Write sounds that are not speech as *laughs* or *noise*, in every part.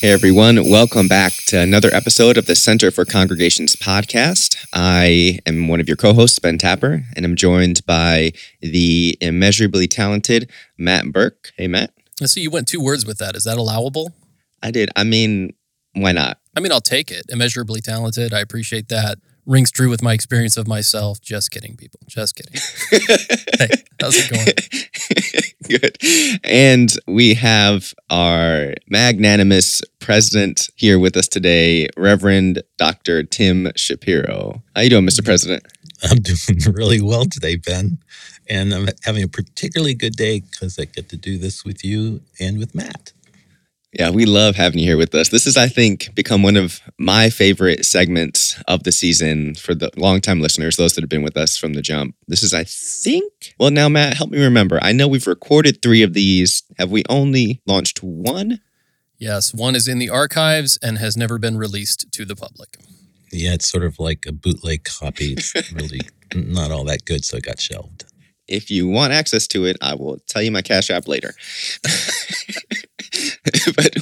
Hey everyone, welcome back to another episode of the Center for Congregations podcast. I am one of your co hosts, Ben Tapper, and I'm joined by the immeasurably talented Matt Burke. Hey, Matt. I see you went two words with that. Is that allowable? I did. I mean, why not? I mean, I'll take it. Immeasurably talented. I appreciate that. Rings true with my experience of myself. Just kidding, people. Just kidding. *laughs* hey, how's it going? *laughs* Good. And we have our magnanimous president here with us today, Reverend Dr. Tim Shapiro. How you doing, Mr. President? I'm doing *laughs* really well today, Ben. And I'm having a particularly good day because I get to do this with you and with Matt. Yeah, we love having you here with us. This has, I think, become one of my favorite segments of the season for the longtime listeners, those that have been with us from the jump. This is, I think, well, now, Matt, help me remember. I know we've recorded three of these. Have we only launched one? Yes, one is in the archives and has never been released to the public. Yeah, it's sort of like a bootleg copy. It's really *laughs* not all that good, so it got shelved. If you want access to it, I will tell you my Cash App later. *laughs*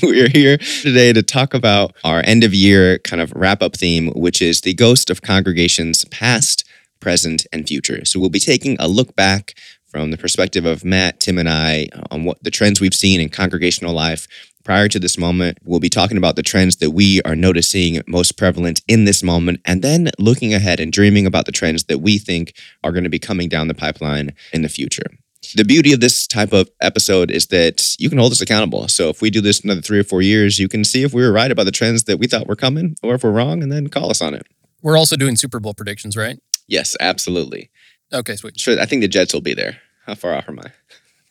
*laughs* we're here today to talk about our end of year kind of wrap up theme, which is the ghost of congregations past, present, and future. So we'll be taking a look back from the perspective of Matt, Tim, and I on what the trends we've seen in congregational life prior to this moment. We'll be talking about the trends that we are noticing most prevalent in this moment, and then looking ahead and dreaming about the trends that we think are going to be coming down the pipeline in the future. The beauty of this type of episode is that you can hold us accountable. So if we do this another three or four years, you can see if we were right about the trends that we thought were coming or if we're wrong, and then call us on it. We're also doing Super Bowl predictions, right? Yes, absolutely. Okay, sweet. Sure, I think the Jets will be there. How far off am I?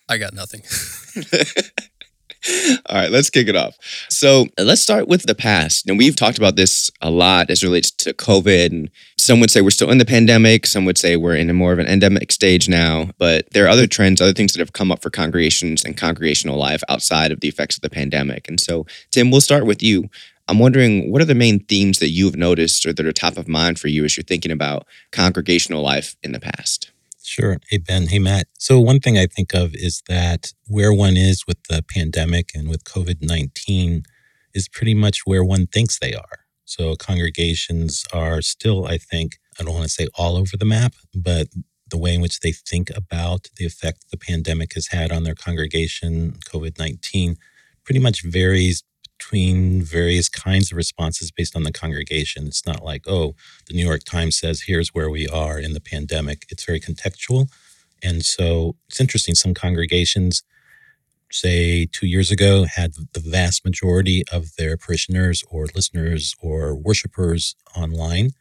I got nothing. *laughs* *laughs* *laughs* All right, let's kick it off. So let's start with the past. And we've talked about this a lot as relates to COVID. And some would say we're still in the pandemic. Some would say we're in a more of an endemic stage now. But there are other trends, other things that have come up for congregations and congregational life outside of the effects of the pandemic. And so, Tim, we'll start with you. I'm wondering what are the main themes that you've noticed or that are top of mind for you as you're thinking about congregational life in the past? Sure. Hey, Ben. Hey, Matt. So, one thing I think of is that where one is with the pandemic and with COVID 19 is pretty much where one thinks they are. So, congregations are still, I think, I don't want to say all over the map, but the way in which they think about the effect the pandemic has had on their congregation, COVID 19, pretty much varies between various kinds of responses based on the congregation. It's not like, oh, the New York Times says here's where we are in the pandemic. It's very contextual. And so it's interesting. Some congregations, say two years ago, had the vast majority of their parishioners or listeners or worshipers online.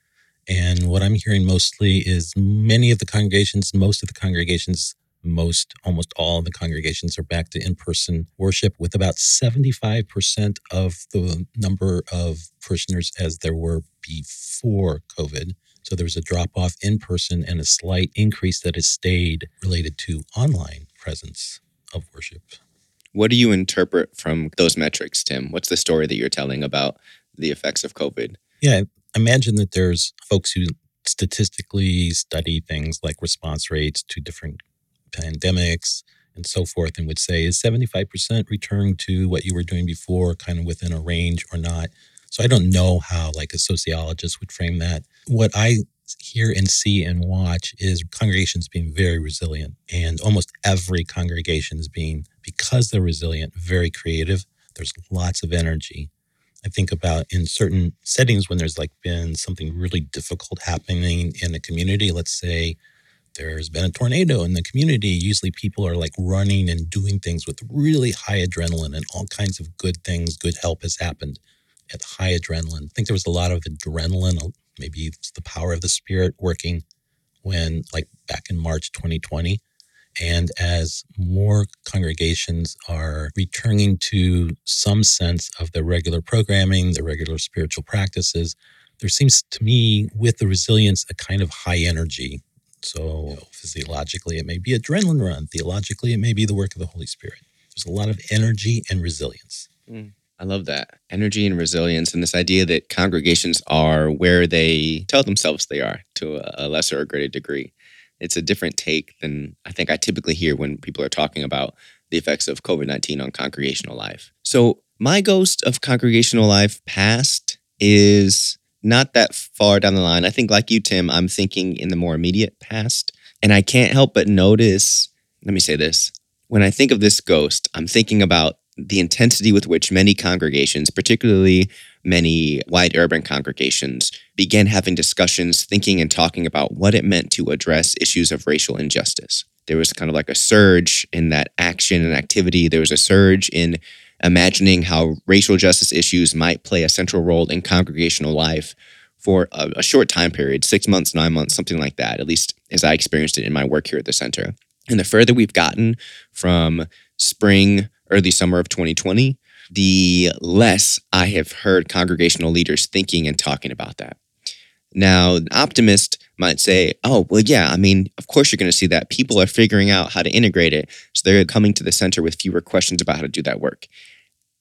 And what I'm hearing mostly is many of the congregations, most of the congregations most, almost all of the congregations are back to in person worship with about 75% of the number of parishioners as there were before COVID. So there was a drop off in person and a slight increase that has stayed related to online presence of worship. What do you interpret from those metrics, Tim? What's the story that you're telling about the effects of COVID? Yeah, imagine that there's folks who statistically study things like response rates to different pandemics and so forth and would say is 75% return to what you were doing before kind of within a range or not? So i don't know how like a sociologist would frame that. What i hear and see and watch is congregations being very resilient and almost every congregation is being because they're resilient very creative. There's lots of energy. I think about in certain settings when there's like been something really difficult happening in a community, let's say there's been a tornado in the community, usually people are like running and doing things with really high adrenaline and all kinds of good things, good help has happened at high adrenaline. I think there was a lot of adrenaline, uh, maybe it's the power of the spirit working when, like back in March 2020. And as more congregations are returning to some sense of the regular programming, the regular spiritual practices, there seems to me, with the resilience, a kind of high energy so, physiologically, it may be adrenaline run. Theologically, it may be the work of the Holy Spirit. There's a lot of energy and resilience. Mm, I love that energy and resilience, and this idea that congregations are where they tell themselves they are to a lesser or greater degree. It's a different take than I think I typically hear when people are talking about the effects of COVID 19 on congregational life. So, my ghost of congregational life past is not that far down the line. I think, like you, Tim, I'm thinking in the more immediate past. And I can't help but notice, let me say this. When I think of this ghost, I'm thinking about the intensity with which many congregations, particularly many white urban congregations, began having discussions, thinking and talking about what it meant to address issues of racial injustice. There was kind of like a surge in that action and activity. There was a surge in imagining how racial justice issues might play a central role in congregational life for a, a, short time period six months, nine months, something like that, at least as I experienced it in my work here at the center. And the further we've gotten from spring, early summer of 2020, the less I have heard congregational leaders thinking and talking about that. Now, an optimist might say, oh, well, yeah, I mean, of course you're going to see that. People are figuring out how to integrate it. So they're coming to the center with fewer questions about how to do that work.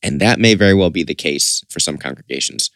And that may very well be the case for some congregations.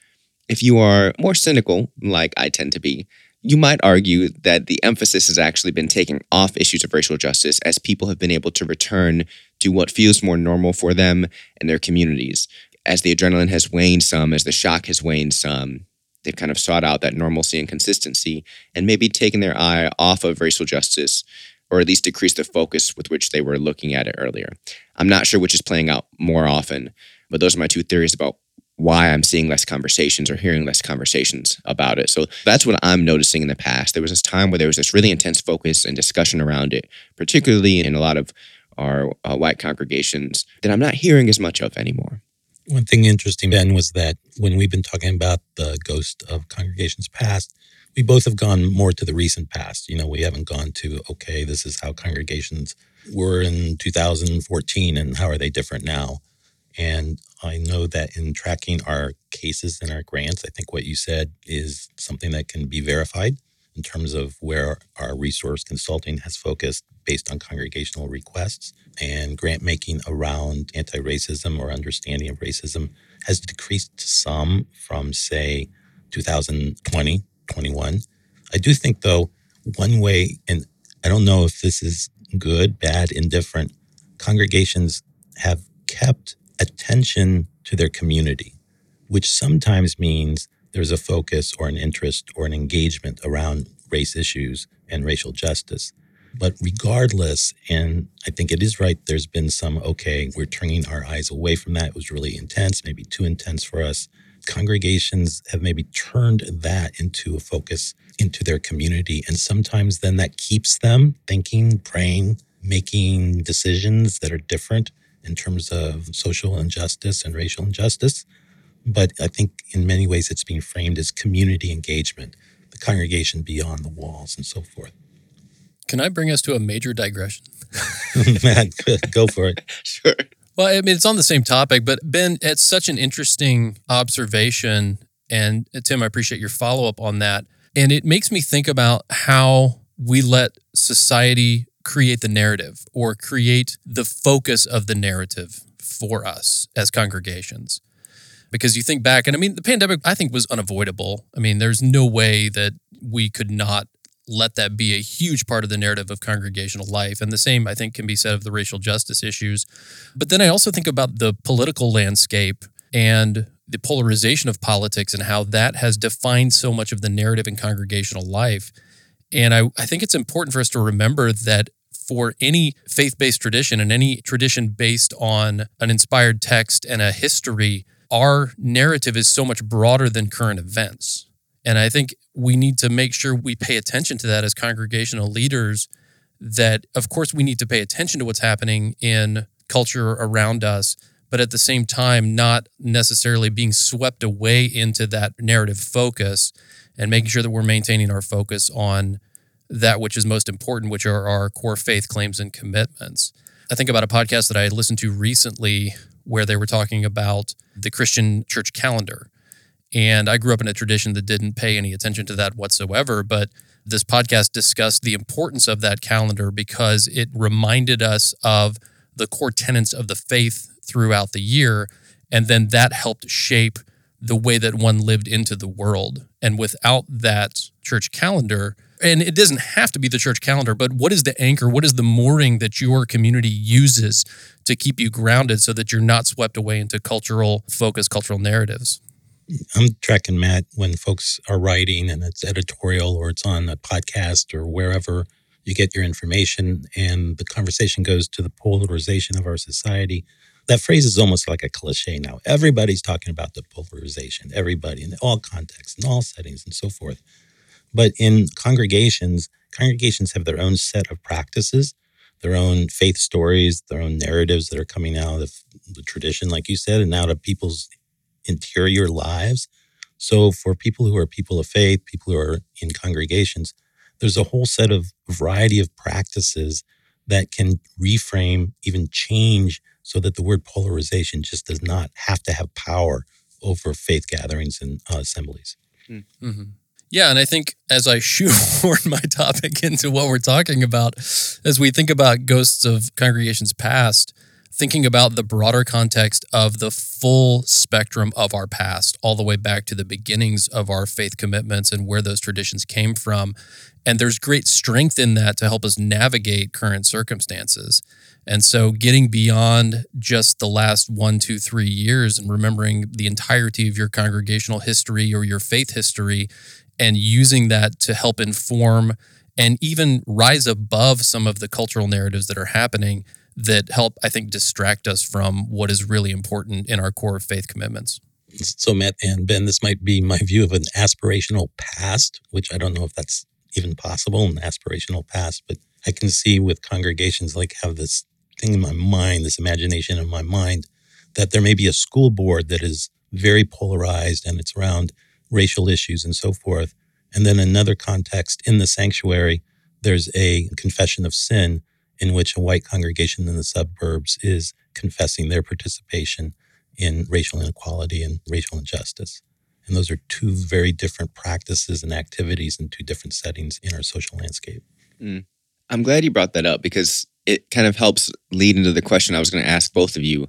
If you are more cynical, like I tend to be, you might argue that the emphasis has actually been taken off issues of racial justice as people have been able to return to what feels more normal for them and their communities. As the adrenaline has waned some, as the shock has waned some, they've kind of sought out that normalcy and consistency and maybe taken their eye off of racial justice or at least decreased the focus with which they were looking at it earlier. I'm not sure which is playing out more often, but those are my two theories about why I'm seeing less conversations or hearing less conversations about it. So that's what I'm noticing in the past. There was this time where there was this really intense focus and discussion around it, particularly in a lot of our uh, white congregations, that I'm not hearing as much of anymore. One thing interesting, Ben, was that when we've been talking about the ghost of congregations past, we both have gone more to the recent past. You know, we haven't gone to, okay, this is how congregations were in 2014 and how are they different now. And I know that in tracking our cases and our grants, I think what you said is something that can be verified in terms of where our resource consulting has focused based on congregational requests and grant making around anti racism or understanding of racism has decreased to some from, say, 2020, 21. I do think, though, one way, and I don't know if this is good, bad, indifferent, congregations have kept attention to their community, which sometimes means there's a focus or an interest or an engagement around race issues and racial justice. But regardless, and I think it is right, there's been some, okay, we're turning our eyes away from that. It was really intense, maybe too intense for us. Congregations have maybe turned that into a focus into their community. And sometimes then that keeps them thinking, praying, making decisions that are different in terms of social injustice and racial injustice. But I think in many ways it's being framed as community engagement, the congregation beyond the walls and so forth. Can I bring us to a major digression? *laughs* *laughs* Man, go for it. *laughs* sure. Well, I mean, it's on the same topic, but Ben, it's such an interesting observation. And uh, Tim, I appreciate your follow up on that. And it makes me think about how we let society create the narrative or create the focus of the narrative for us as congregations. Because you think back, and I mean, the pandemic, I think, was unavoidable. I mean, there's no way that we could not let that be a huge part of the narrative of congregational life. And the same, I think, can be said of the racial justice issues. But then I also think about the political landscape and the polarization of politics and how that has defined so much of the narrative in congregational life. And I, I think it's important for us to remember that for any faith based tradition and any tradition based on an inspired text and a history, our narrative is so much broader than current events. And I think we need to make sure we pay attention to that as congregational leaders. That, of course, we need to pay attention to what's happening in culture around us, but at the same time, not necessarily being swept away into that narrative focus and making sure that we're maintaining our focus on that which is most important, which are our core faith claims and commitments. I think about a podcast that I listened to recently where they were talking about the Christian church calendar. And I grew up in a tradition that didn't pay any attention to that whatsoever. But this podcast discussed the importance of that calendar because it reminded us of the core tenets of the faith throughout the year. And then that helped shape the way that one lived into the world. And without that church calendar, And it doesn't have to be the church calendar, but what is the anchor? What is the mooring that your community uses to keep you grounded so that you're not swept away into cultural focus, cultural narratives? I'm tracking Matt when folks are writing and it's editorial or it's on a podcast or wherever you get your information and the conversation goes to the polarization of our society. That phrase is almost like a cliche now. Everybody's talking about the polarization, everybody in all contexts, in all settings, and so forth. But in congregations, congregations have their own set of practices, their own faith stories, their own narratives that are coming out of the tradition, like you said, and out of people's interior lives. So for people who are people of faith, people who are in congregations, there's a whole set of variety of practices that can reframe, even change, so that the word polarization just does not have to have power over faith gatherings and uh, assemblies. Mm-hmm. Yeah, and I think as I *laughs* shoehorn my topic into what we're talking about, as we think about ghosts of congregations past, thinking about the broader context of the full spectrum of our past, all the way back to the beginnings of our faith commitments and where those traditions came from. And there's great strength in that to help us navigate current circumstances. And so, getting beyond just the last one, two, three years and remembering the entirety of your congregational history or your faith history and using that to help inform and even rise above some of the cultural narratives that are happening that help, I think, distract us from what is really important in our core faith commitments. So, Matt and Ben, this might be my view of an aspirational past, which I don't know if that's even possible, an aspirational past, but I can see with congregations like have this thing in my mind, this imagination in my mind, that there may be a school board that is very polarized and it's around racial issues and so forth. And then another context in the sanctuary, there's a confession of sin in which a white congregation in the suburbs is confessing their participation in racial inequality and racial injustice. And those are two very different practices and activities in two different settings in our social landscape. Mm. I'm glad you brought that up because it kind of helps lead into the question I was going to ask both of you.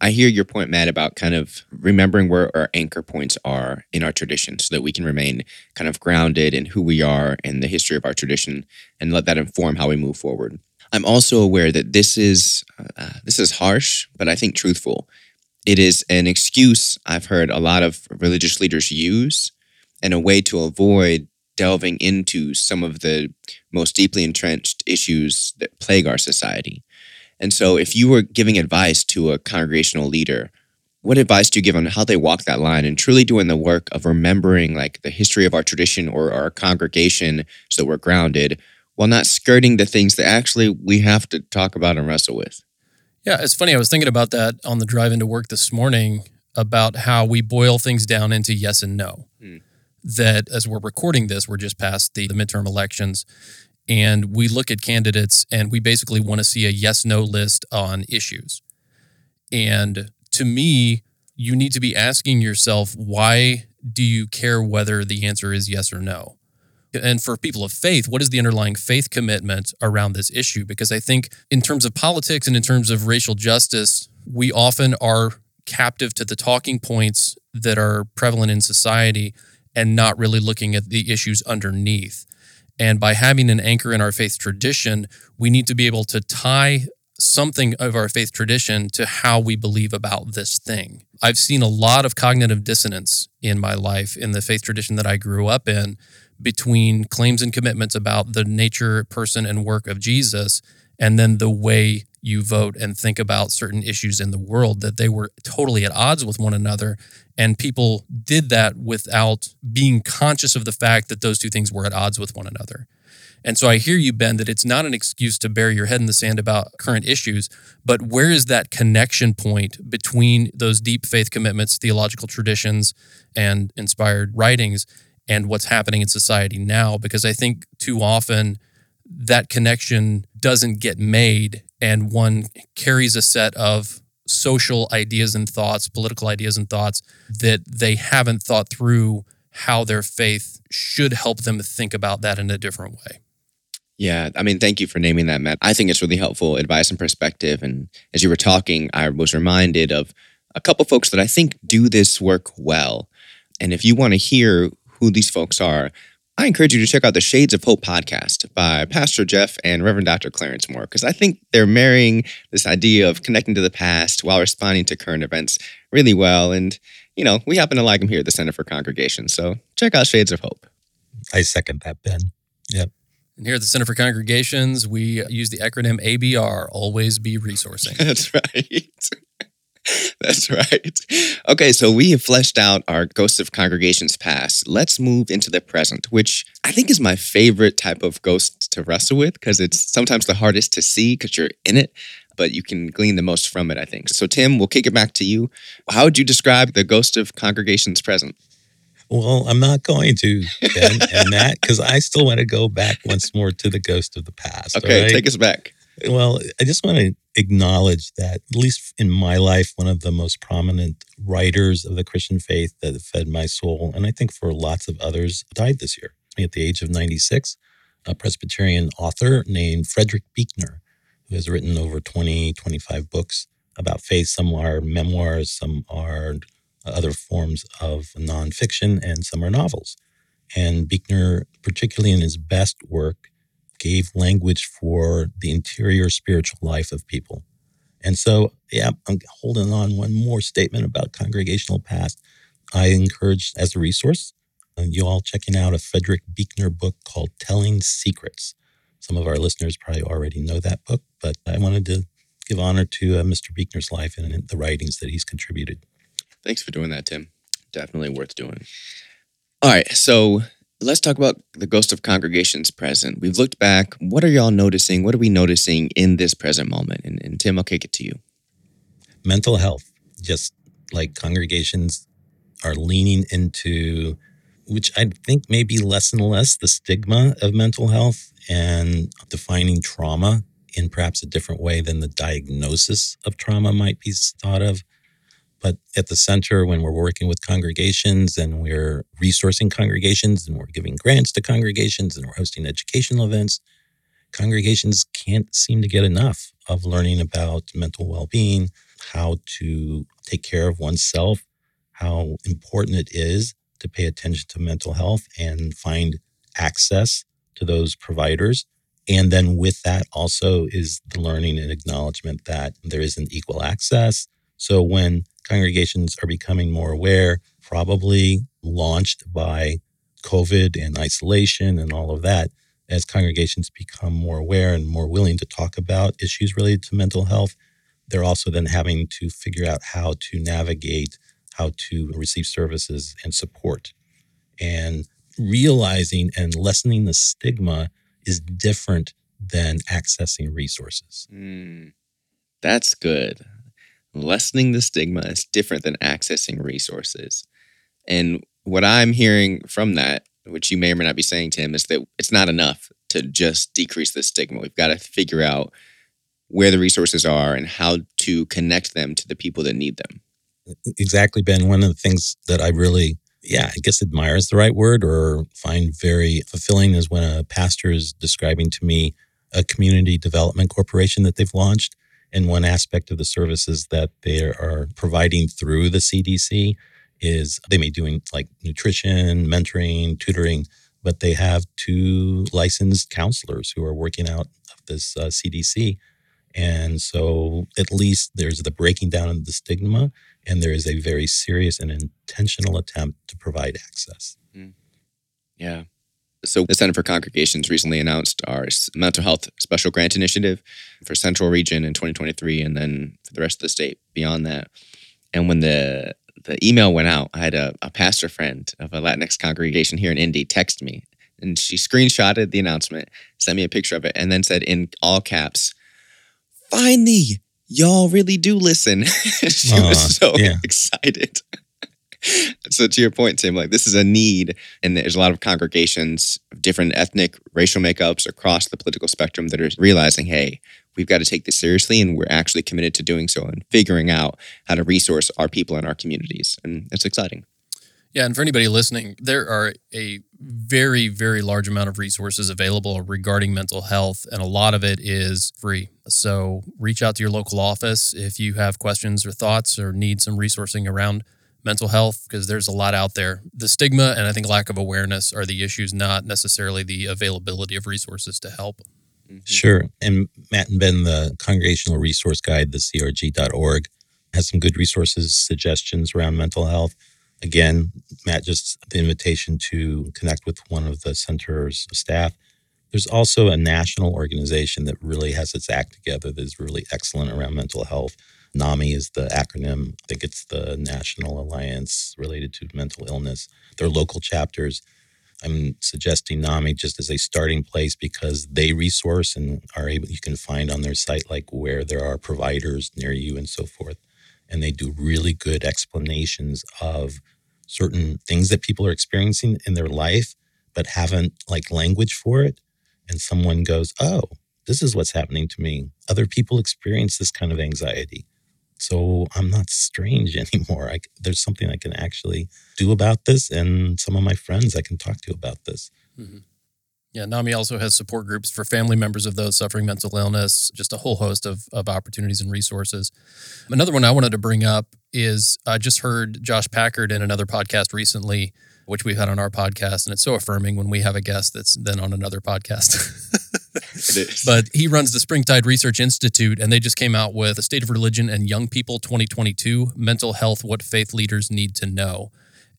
I hear your point, Matt, about kind of remembering where our anchor points are in our tradition so that we can remain kind of grounded in who we are and the history of our tradition and let that inform how we move forward. I'm also aware that this is uh, this is harsh, but I think truthful. It is an excuse I've heard a lot of religious leaders use and a way to avoid delving into some of the most deeply entrenched issues that plague our society. And so, if you were giving advice to a congregational leader, what advice do you give on how they walk that line and truly doing the work of remembering like the history of our tradition or our congregation so that we're grounded while not skirting the things that actually we have to talk about and wrestle with. Yeah, it's funny. I was thinking about that on the drive into work this morning about how we boil things down into yes and no. Hmm. That as we're recording this, we're just past the, the midterm elections. And we look at candidates and we basically want to see a yes no list on issues. And to me, you need to be asking yourself, why do you care whether the answer is yes or no? and for people of faith, what is the underlying faith commitment around this issue? Because I think, in terms of politics and in terms of racial justice, we often are captive to the talking points that are prevalent in society and not really looking at the issues underneath. And by having an anchor in our faith tradition, we need to be able to tie something of our faith tradition to how we believe about this thing. I've seen a lot of cognitive dissonance in my life in the faith tradition that I grew up in between claims and commitments about the nature, person, and work of Jesus, and then the way you vote and think about certain issues in the world, that they were totally at odds with one another. And people did that without being conscious of the fact that those two things were at odds with one another. And so I hear you, Ben, that it's not an excuse to bury your head in the sand about current issues, but where is that connection point between those deep faith commitments, theological traditions, and inspired writings and what's happening in society now because I think too often that connection doesn't get made and one carries a set of social ideas and thoughts, political ideas and thoughts that they haven't thought through how their faith should help them think about that in a different way. Yeah, I mean, thank you for naming that, Matt. I think it's really helpful advice and perspective. And as you were talking, I was reminded of a couple folks that I think do this work well. And if you want to hear who these folks are, I encourage you to check out the Shades of Hope podcast by Pastor Jeff and Reverend Dr. Clarence Moore, because I think they're marrying this idea of connecting to the past while responding to current events really well. And, you know, we happen to like them here at the Center for Congregation. So check out Shades of Hope. I second that, Ben. Yep. And here at the Center for Congregations, we use the acronym ABR, always be resourcing. *laughs* That's right. *laughs* That's right. Okay, so we have fleshed out our Ghosts of Congregations past. Let's move into the present, which I think is my favorite type of ghost to wrestle with because it's sometimes the hardest to see because you're in it, but you can glean the most from it, I think. So, Tim, we'll kick it back to you. How would you describe the Ghost of Congregations present? Well, I'm not going to, Ben, and that because I still want to go back once more to the ghost of the past. Okay, right? take us back. Well, I just want to acknowledge that, at least in my life, one of the most prominent writers of the Christian faith that fed my soul, and I think for lots of others, died this year at the age of 96. A Presbyterian author named Frederick Buechner, who has written over 20, 25 books about faith. Some are memoirs, some are other forms of nonfiction, and some are novels. And Buechner, particularly in his best work, gave language for the interior spiritual life of people. And so, yeah, I'm holding on one more statement about congregational past. I encourage as a resource, uh, you all checking out a Frederick Buechner book called Telling Secrets. Some of our listeners probably already know that book, but I wanted to give honor to uh, Mr. Buechner's life and the writings that he's contributed. Thanks for doing that, Tim. Definitely worth doing. All right, so let's talk about the ghost of congregations present. We've looked back. What are y'all noticing? What are we noticing in this present moment? And, and Tim, I'll kick it to you. Mental health, just like congregations are leaning into, which I think maybe less and less the stigma of mental health and defining trauma in perhaps a different way than the diagnosis of trauma might be thought of. But at the center, when we're working with congregations and we're resourcing congregations and we're giving grants to congregations and we're hosting educational events, congregations can't seem to get enough of learning about mental well being, how to take care of oneself, how important it is to pay attention to mental health and find access to those providers. And then with that also is the learning and acknowledgement that there isn't equal access. So when congregations are becoming more aware, probably launched by COVID and isolation and all of that. As congregations become more aware and more willing to talk about issues related to mental health, they're also then having to figure out how to navigate, how to receive services and support. And realizing and lessening the stigma is different than accessing resources. Mm, that's good lessening the stigma is different than accessing resources. And what I'm hearing from that, which you may or may not be saying, Tim, is that it's not enough to just decrease the stigma. We've got to figure out where the resources are and how to connect them to the people that need them. Exactly, Ben. One of the things that I really, yeah, I guess admire is the right word or find very fulfilling is when a pastor is describing to me a community development corporation that they've launched and one aspect of the services that they are providing through the CDC is they may be doing like nutrition, mentoring, tutoring, but they have two licensed counselors who are working out of this uh, CDC. And so at least there's the breaking down of the stigma, and there is a very serious and intentional attempt to provide access. Mm. Yeah. So, the Center for Congregations recently announced our mental health special grant initiative for Central Region in 2023, and then for the rest of the state beyond that. And when the the email went out, I had a, a pastor friend of a Latinx congregation here in Indy text me, and she screenshotted the announcement, sent me a picture of it, and then said in all caps, "Finally, y'all really do listen." *laughs* she uh, was so yeah. *laughs* excited so to your point, Tim, like this is a need, and there's a lot of congregations of different ethnic, racial makeups across the political spectrum that are realizing, hey, we've got to take this seriously, and we're actually committed to doing so and figuring out how to resource our people and our communities, and it's exciting. Yeah, and for anybody listening, there are a very, very large amount of resources available regarding mental health, and a lot of it is free. So reach out to your local office if you have questions or thoughts or need some resourcing around mental health because there's a lot out there. The stigma and I think lack of awareness are the issues, not necessarily the availability of resources to help. Mm-hmm. Sure. And Matt and Ben, the Congregational Resource Guide, the crg.org, has some good resources, suggestions around mental health. Again, Matt, just the invitation to connect with one of the center's staff. There's also a national organization that really has its act together that is really excellent around mental health. NAMI is the acronym. I think it's the National Alliance related to mental illness. Their local chapters. I'm suggesting NAMI just as a starting place because they resource and are able, you can find on their site like where there are providers near you and so forth. And they do really good explanations of certain things that people are experiencing in their life, but haven't like language for it. And someone goes, Oh, this is what's happening to me. Other people experience this kind of anxiety. So I'm not strange *laughs* anymore. I, there's something I can actually do about this, and some of my friends I can talk to about this. Mm-hmm. Yeah, NAMI also has support groups for family members of those suffering mental illness, just a whole host of, of opportunities and resources. Another one I wanted to bring up is I just heard Josh Packard in another podcast recently, which we've had on our podcast, and it's so affirming when we have a guest that's then on another podcast. *laughs* but he runs the Springtide Research Institute, and they just came out with a State of Religion and Young People 2022 Mental Health What Faith Leaders Need to Know.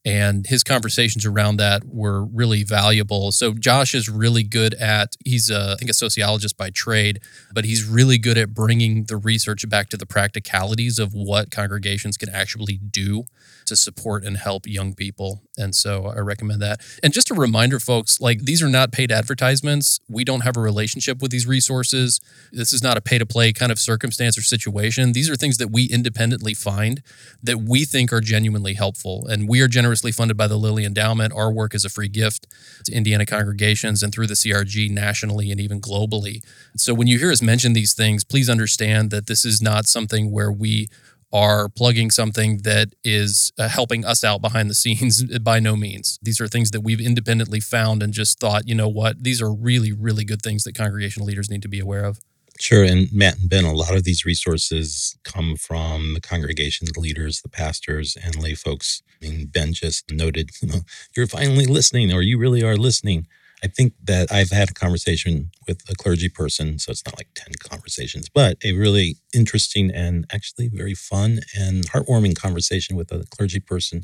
And his conversations around that were really valuable. So, Josh is really good at, he's, a, I think, a sociologist by trade, but he's really good at bringing the research back to the practicalities of what congregations can actually do to support and help young people. And so I recommend that. And just a reminder, folks, like these are not paid advertisements. We don't have a relationship with these resources. This is not a pay to play kind of circumstance or situation. These are things that we independently find that we think are genuinely helpful. And we are generously funded by the Lilly Endowment. Our work is a free gift to Indiana congregations and through the CRG nationally and even globally. So when you hear us mention these things, please understand that this is not something where we are plugging something that is uh, helping us out behind the scenes *laughs* by no means. These are things that we've independently found and just thought, you know what, these are really, really good things that congregational leaders need to be aware of. Sure. And Matt and Ben, a lot of these resources come from the congregation leaders, the pastors, and lay folks. I mean, Ben just noted, you know, you're finally listening, or you really are listening. I think that I've had a conversation with a clergy person, so it's not like 10 conversations, but a really interesting and actually very fun and heartwarming conversation with a clergy person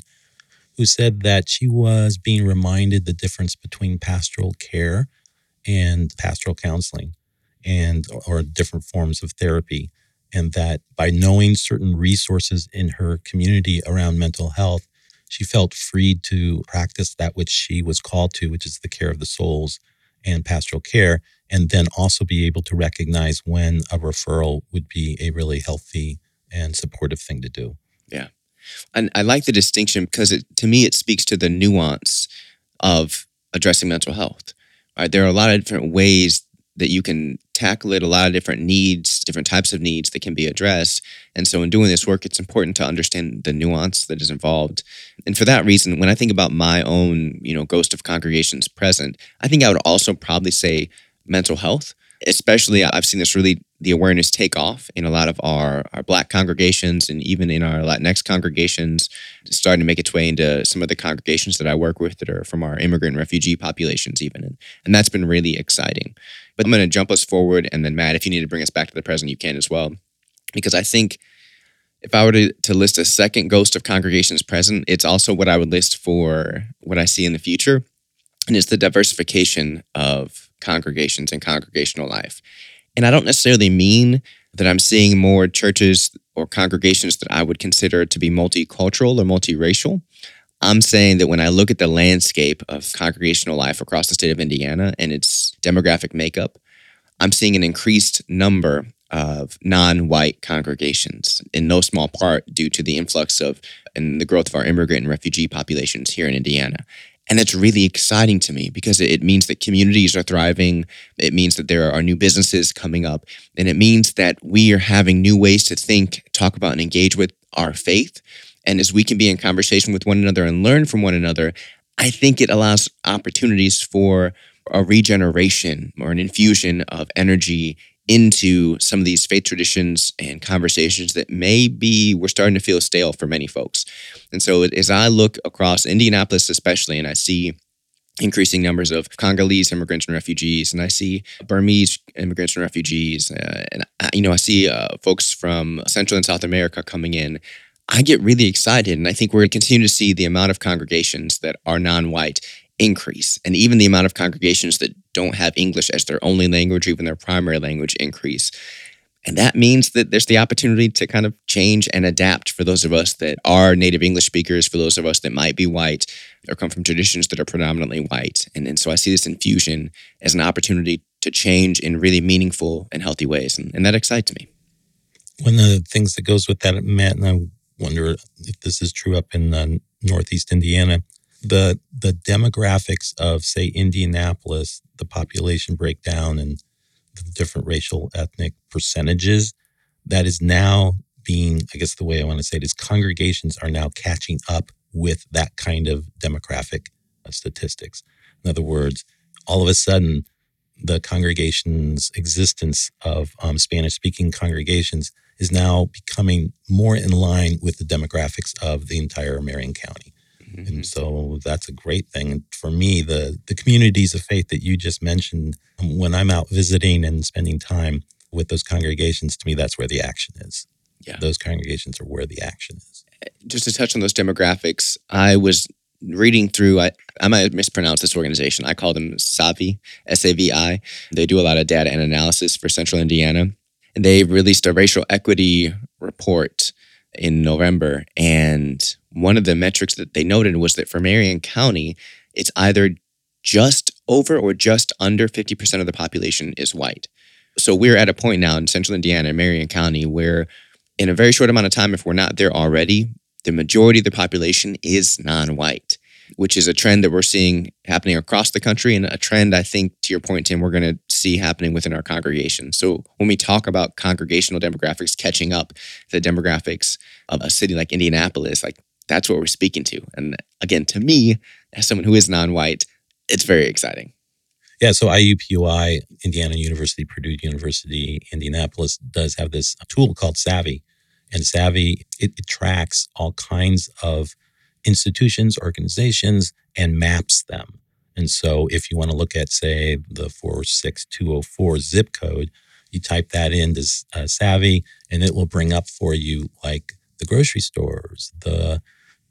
who said that she was being reminded the difference between pastoral care and pastoral counseling and or different forms of therapy and that by knowing certain resources in her community around mental health she felt freed to practice that which she was called to, which is the care of the souls and pastoral care, and then also be able to recognize when a referral would be a really healthy and supportive thing to do. Yeah. And I like the distinction because it, to me, it speaks to the nuance of addressing mental health. Right? There are a lot of different ways that you can tackle it, a lot of different needs, different types of needs that can be addressed. And so, in doing this work, it's important to understand the nuance that is involved. And for that reason, when I think about my own, you know, ghost of congregations present, I think I would also probably say mental health. Especially, I've seen this really the awareness take off in a lot of our, our Black congregations and even in our Latinx congregations, starting to make its way into some of the congregations that I work with that are from our immigrant refugee populations, even. And, and that's been really exciting. But I'm going to jump us forward. And then, Matt, if you need to bring us back to the present, you can as well. Because I think if I were to, to list a second ghost of congregations present, it's also what I would list for what I see in the future. And it's the diversification of congregations and congregational life. And I don't necessarily mean that I'm seeing more churches or congregations that I would consider to be multicultural or multiracial. I'm saying that when I look at the landscape of congregational life across the state of Indiana and its demographic makeup, I'm seeing an increased number of non-white congregations, in no small part due to the influx of and the growth of our immigrant and refugee populations here in Indiana. And it's really exciting to me because it means that communities are thriving. It means that there are new businesses coming up. And it means that we are having new ways to think, talk about, and engage with our faith and as we can be in conversation with one another and learn from one another, I think it allows opportunities for a regeneration or an infusion of energy into some of these faith traditions and conversations that maybe we're starting to feel stale for many folks. And so as I look across Indianapolis, especially, and I see increasing numbers of Congolese immigrants and refugees, and I see Burmese immigrants and refugees, uh, and I, you know I see uh, folks from Central and South America coming in. I get really excited, and I think we're going to continue to see the amount of congregations that are non-white increase, and even the amount of congregations that don't have English as their only language, even their primary language, increase. And that means that there's the opportunity to kind of change and adapt for those of us that are native English speakers, for those of us that might be white or come from traditions that are predominantly white. And, and so I see this infusion as an opportunity to change in really meaningful and healthy ways. And, and that excites me. One of the things that goes with that, Matt, and I wonder if this is true up in uh, Northeast Indiana, the the demographics of say Indianapolis, the population breakdown and the different racial ethnic percentages, that is now being, I guess the way I want to say it is congregations are now catching up with that kind of demographic statistics. In other words, all of a sudden, the congregation's existence of um, Spanish speaking congregations is now becoming more in line with the demographics of the entire Marion County. Mm-hmm. And so that's a great thing. And for me, the the communities of faith that you just mentioned, um, when I'm out visiting and spending time with those congregations, to me, that's where the action is. Yeah. Those congregations are where the action is. Eh, just to touch on those demographics, I was reading through, I, I might mispronounce this organization. I call them SAVI, S A V I. They do a lot of data and analysis for Central Indiana. And they released a racial equity report in November. And one of the metrics that they noted was that for Marion County, it's either just over or just under 50% of the population is white. So we're at a point now in central Indiana, Marion County, where in a very short amount of time, if we're not there already, the majority of the population is non white, which is a trend that we're seeing happening across the country and a trend I think, to your point, Tim, we're going to see happening within our congregation. So when we talk about congregational demographics catching up the demographics of a city like Indianapolis, like that's what we're speaking to. And again, to me, as someone who is non-white, it's very exciting. Yeah, so IUPUI, Indiana University, Purdue University, Indianapolis does have this tool called SAVI. And SAVI, it, it tracks all kinds of institutions, organizations, and maps them. And so if you want to look at, say, the 46204 zip code, you type that into uh, SAVI, and it will bring up for you like the grocery stores, the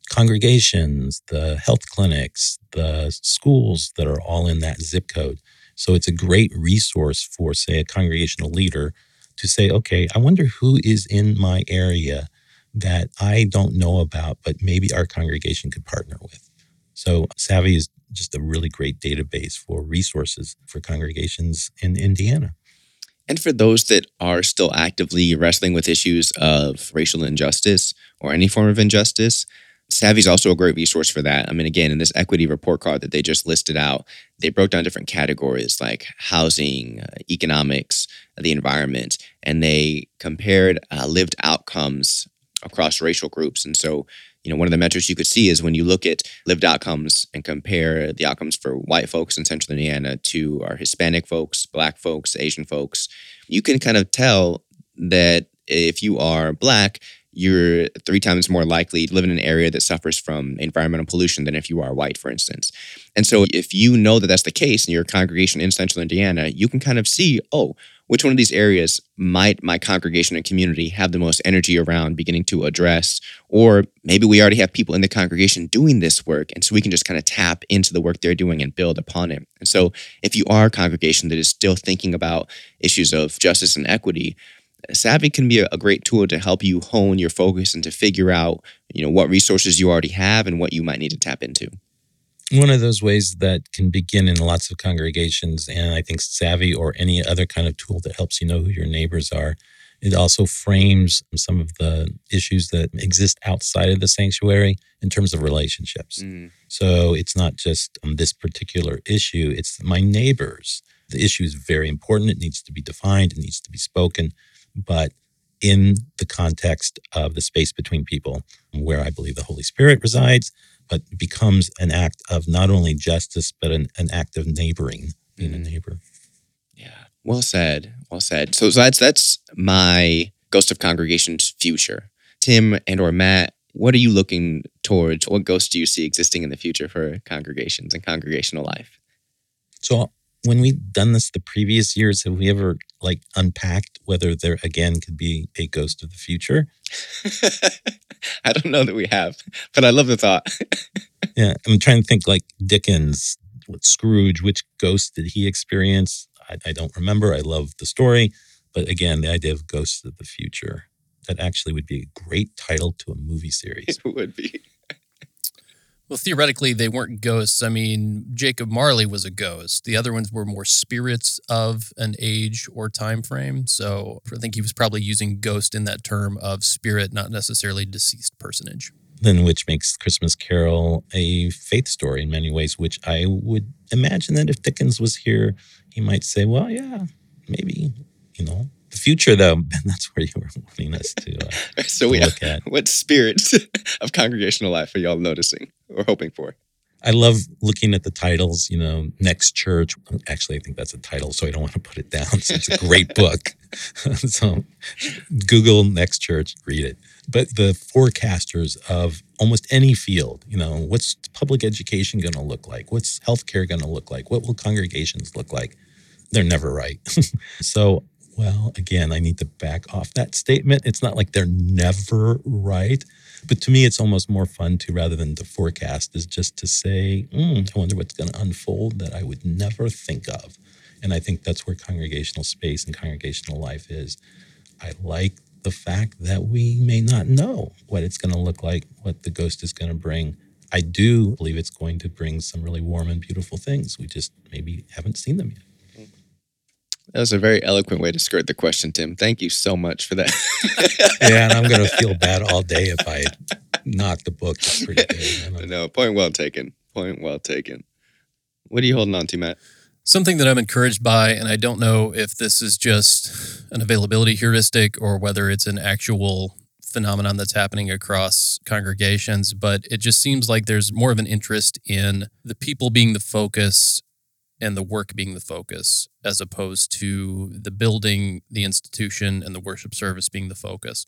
congregations, the health clinics, the schools that are all in that zip code. So it's a great resource for, say, a congregational leader to say, okay, I wonder who is in my area that I don't know about, but maybe our congregation could partner with. So SAVI is just a really great database for resources for congregations in Indiana. And for those that are still actively wrestling with issues of racial injustice or any form of injustice, SAVI is also a great resource for that. I mean, again, in this equity report card that they just listed out, they broke down different categories like housing, uh, economics, the environment, and they compared uh, lived outcomes across racial groups. And so you know, one of the metrics you could see is when you look at lived outcomes and compare the outcomes for white folks in central Indiana to our Hispanic folks, black folks, Asian folks, you can kind of tell that if you are black, you're three times more likely to live in an area that suffers from environmental pollution than if you are white, for instance. And so, if you know that that's the case in your congregation in central Indiana, you can kind of see, oh, which one of these areas might my congregation and community have the most energy around beginning to address? Or maybe we already have people in the congregation doing this work. And so we can just kind of tap into the work they're doing and build upon it. And so if you are a congregation that is still thinking about issues of justice and equity, SAVI can be a, great tool to help you hone your focus and to figure out, you know, what resources you already have and what you might need to tap into one of those ways that can begin in lots of congregations and i think SAVI or any other kind of tool that helps you know who your neighbors are it also frames some of the issues that exist outside of the sanctuary in terms of relationships mm. so it's not just um, this particular issue it's my neighbors the issue is very important it needs to be defined it needs to be spoken but in the context of the space between people where i believe the holy spirit resides but it becomes an act of not only justice, but an, an act of neighboring, being mm. a neighbor. Yeah. Well said. Well said. So, so that's that's my Ghost of Congregation's future. Tim and or Matt, what are you looking towards? What ghosts do you see existing in the future for congregations and congregational life? So when we've done this the previous years, have we ever like unpacked whether there again could be a ghost of the future? *laughs* I don't know that we have, but I love the thought. *laughs* yeah, I'm trying to think like Dickens, what Scrooge, which ghost did he experience? I, I don't remember. I love the story, but again, the idea of ghosts of the future that actually would be a great title to a movie series. It would be. Well, theoretically, they weren't ghosts. I mean, Jacob Marley was a ghost. The other ones were more spirits of an age or time frame. So I think he was probably using ghost in that term of spirit, not necessarily deceased personage. Then, which makes Christmas Carol a faith story in many ways, which I would imagine that if Dickens was here, he might say, well, yeah, maybe, you know, future, though, *laughs* Ben, that's where you were wanting us to, uh, *laughs* so to we, look at. what spirits *laughs* of congregational life are y'all noticing or hoping for? I love looking at the titles, you know, Next Church. Actually, I think that's a title, so I don't want to put it down. So it's a great book. so Google Next Church, read it. But the forecasters of almost any field, you know, what's public education going to look like? What's healthcare going to look like? What will congregations look like? They're never right. so well, again, I need to back off that statement. It's not like they're never right. But to me, it's almost more fun to, rather than to forecast, is just to say, mm, I wonder what's going to unfold that I would never think of. And I think that's where congregational space and congregational life is. I like the fact that we may not know what it's going to look like, what the ghost is going to bring. I do believe it's going to bring some really warm and beautiful things. We just maybe haven't seen them yet. That was a very eloquent way to skirt the question, Tim. Thank you so much for that. *laughs* yeah, and I'm going *laughs* to feel bad all day if I knock the book. Pretty good. No, point well taken. Point well taken. What are you holding on to, Matt? Something that I'm encouraged by, and I don't know if this is just an availability heuristic or whether it's an actual phenomenon that's happening across congregations, but it just seems like there's more of an interest in the people being the focus and the work being the focus, as opposed to the building, the institution, and the worship service being the focus.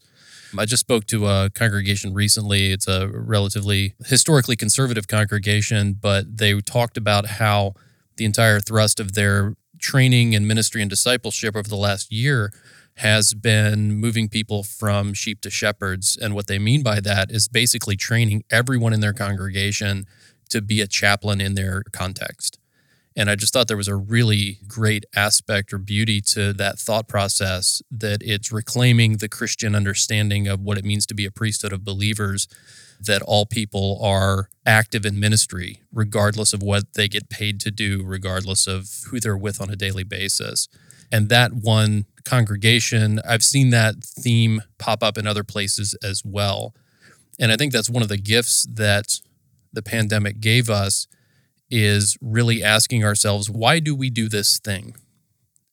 I just spoke to a congregation recently. It's a relatively historically conservative congregation, but they talked about how the entire thrust of their training and ministry and discipleship over the last year has been moving people from sheep to shepherds. And what they mean by that is basically training everyone in their congregation to be a chaplain in their context. And I just thought there was a really great aspect or beauty to that thought process that it's reclaiming the Christian understanding of what it means to be a priesthood of believers, that all people are active in ministry, regardless of what they get paid to do, regardless of who they're with on a daily basis. And that one congregation, I've seen that theme pop up in other places as well. And I think that's one of the gifts that the pandemic gave us is really asking ourselves, why do we do this thing?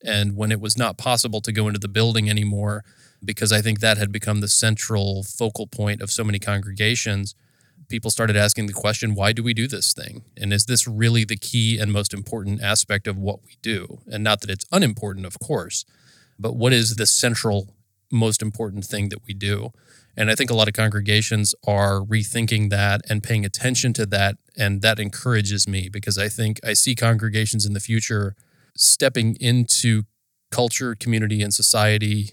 And when it was not possible to go into the building anymore, because I think that had become the central focal point of so many congregations, people started asking the question, why do we do this thing? And is this really the key and most important aspect of what we do? And not that it's unimportant, of course, but what is the central most important thing that we do? And I think a lot of congregations are rethinking that and paying attention to that. And that encourages me because I think I see congregations in the future stepping into culture, community, and society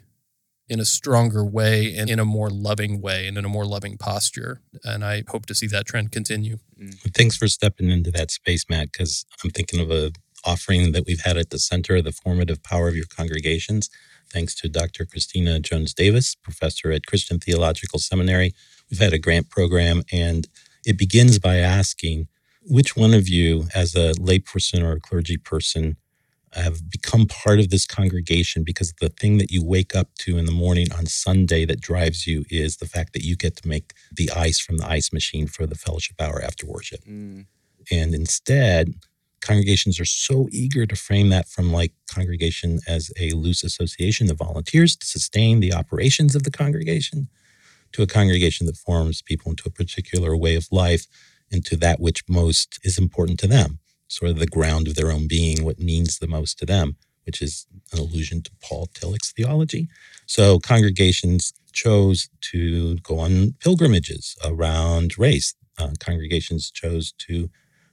in a stronger way and in a more loving way and in a more loving posture. And I hope to see that trend continue. Mm. Thanks for stepping into that space, Matt, because I'm thinking of a offering that we've had at the center, of the formative power of your congregations thanks to Dr. Christina Jones Davis, professor at Christian Theological Seminary. We've had a grant program, and it begins by asking which one of you, as a layperson or a clergy person, have become part of this congregation because the thing that you wake up to in the morning on Sunday that drives you is the fact that you get to make the ice from the ice machine for the fellowship hour after worship. Mm. And instead, congregations are so eager to frame that from like congregation as a loose association of volunteers to sustain the operations of the congregation to a congregation that forms people into a particular way of life into that which most is important to them sort of the ground of their own being what means the most to them which is an allusion to Paul Tillich's theology. So congregations chose to go on pilgrimages around race. Uh, congregations chose to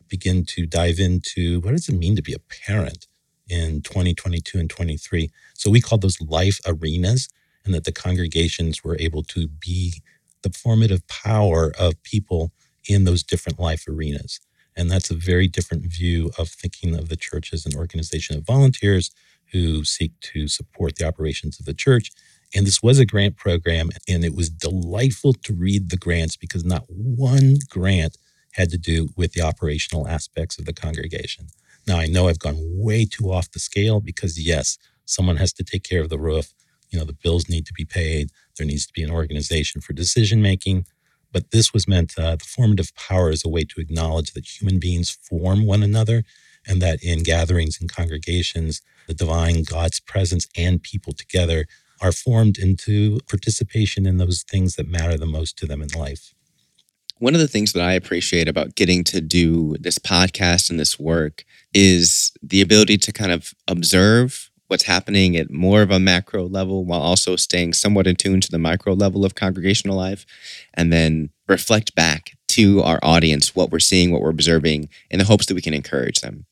begin to dive into what does it mean to be a parent in 2022 and 23. So we call those life arenas, and that the congregations were able to be the formative power of people in those different life arenas. And that's a very different view of thinking of the church as an organization of volunteers who seek to support the operations of the church. And this was a grant program, and it was delightful to read the grants because not one grant had to do with the operational aspects of the congregation. Now, I know I've gone way too off the scale because, yes, someone has to take care of the roof. You know, the bills need to be paid. There needs to be an organization for decision making. But this was meant, uh, the formative power is a way to acknowledge that human beings form one another and that in gatherings and congregations, the divine God's presence and people together are formed into participation in those things that matter the most to them in life. One of the things that I appreciate about getting to do this podcast and this work is the ability to kind of observe what's happening at more of a macro level while also staying somewhat in tune to the micro level of congregational life and then reflect back to our audience what we're seeing, what we're observing in the hopes that we can encourage them.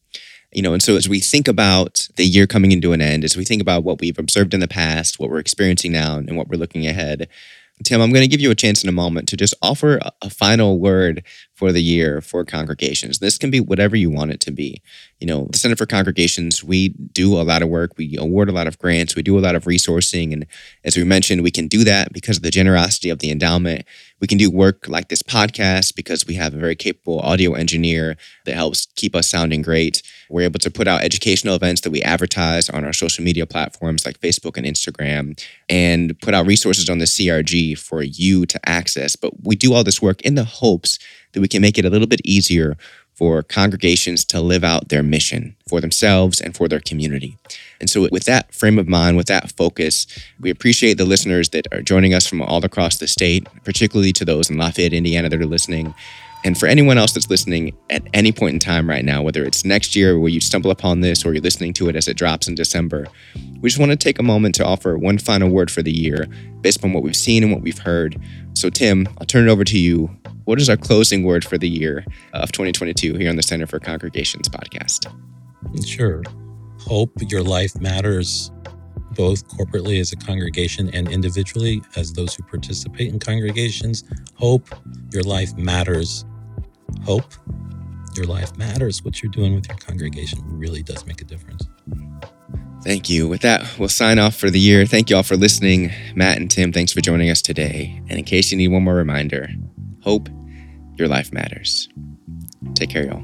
You know, and so as we think about the year coming into an end, as we think about what we've observed in the past, what we're experiencing now, and what we're looking ahead, Tim, I'm going to give you a chance in a moment to just offer a, final word for the year for congregations. This can be whatever you want it to be. You know, the Center for Congregations, we do a lot of work, we award a lot of grants, we do a lot of resourcing. And as we mentioned, we can do that because of the generosity of the endowment. We can do work like this podcast because we have a very capable audio engineer that helps keep us sounding great. We're able to put out educational events that we advertise on our social media platforms like Facebook and Instagram and put out resources on the CRG for you to access. But we do all this work in the hopes that we can make it a little bit easier for congregations to live out their mission for themselves and for their community. And so, with that frame of mind, with that focus, we appreciate the listeners that are joining us from all across the state, particularly to those in Lafayette, Indiana that are listening. And for anyone else that's listening at any point in time right now, whether it's next year where you stumble upon this or you're listening to it as it drops in December, we just want to take a moment to offer one final word for the year based upon what we've seen and what we've heard. So, Tim, I'll turn it over to you. What is our closing word for the year of 2022 here on the Center for Congregations podcast? Sure. Hope your life matters both corporately as a congregation and individually as those who participate in congregations. Hope your life matters hope your life matters. What you're doing with your congregation really does make a difference. Thank you. With that, we'll sign off for the year. Thank you all for listening. Matt and Tim, thanks for joining us today. And in case you need one more reminder, hope your life matters. Take care, y'all.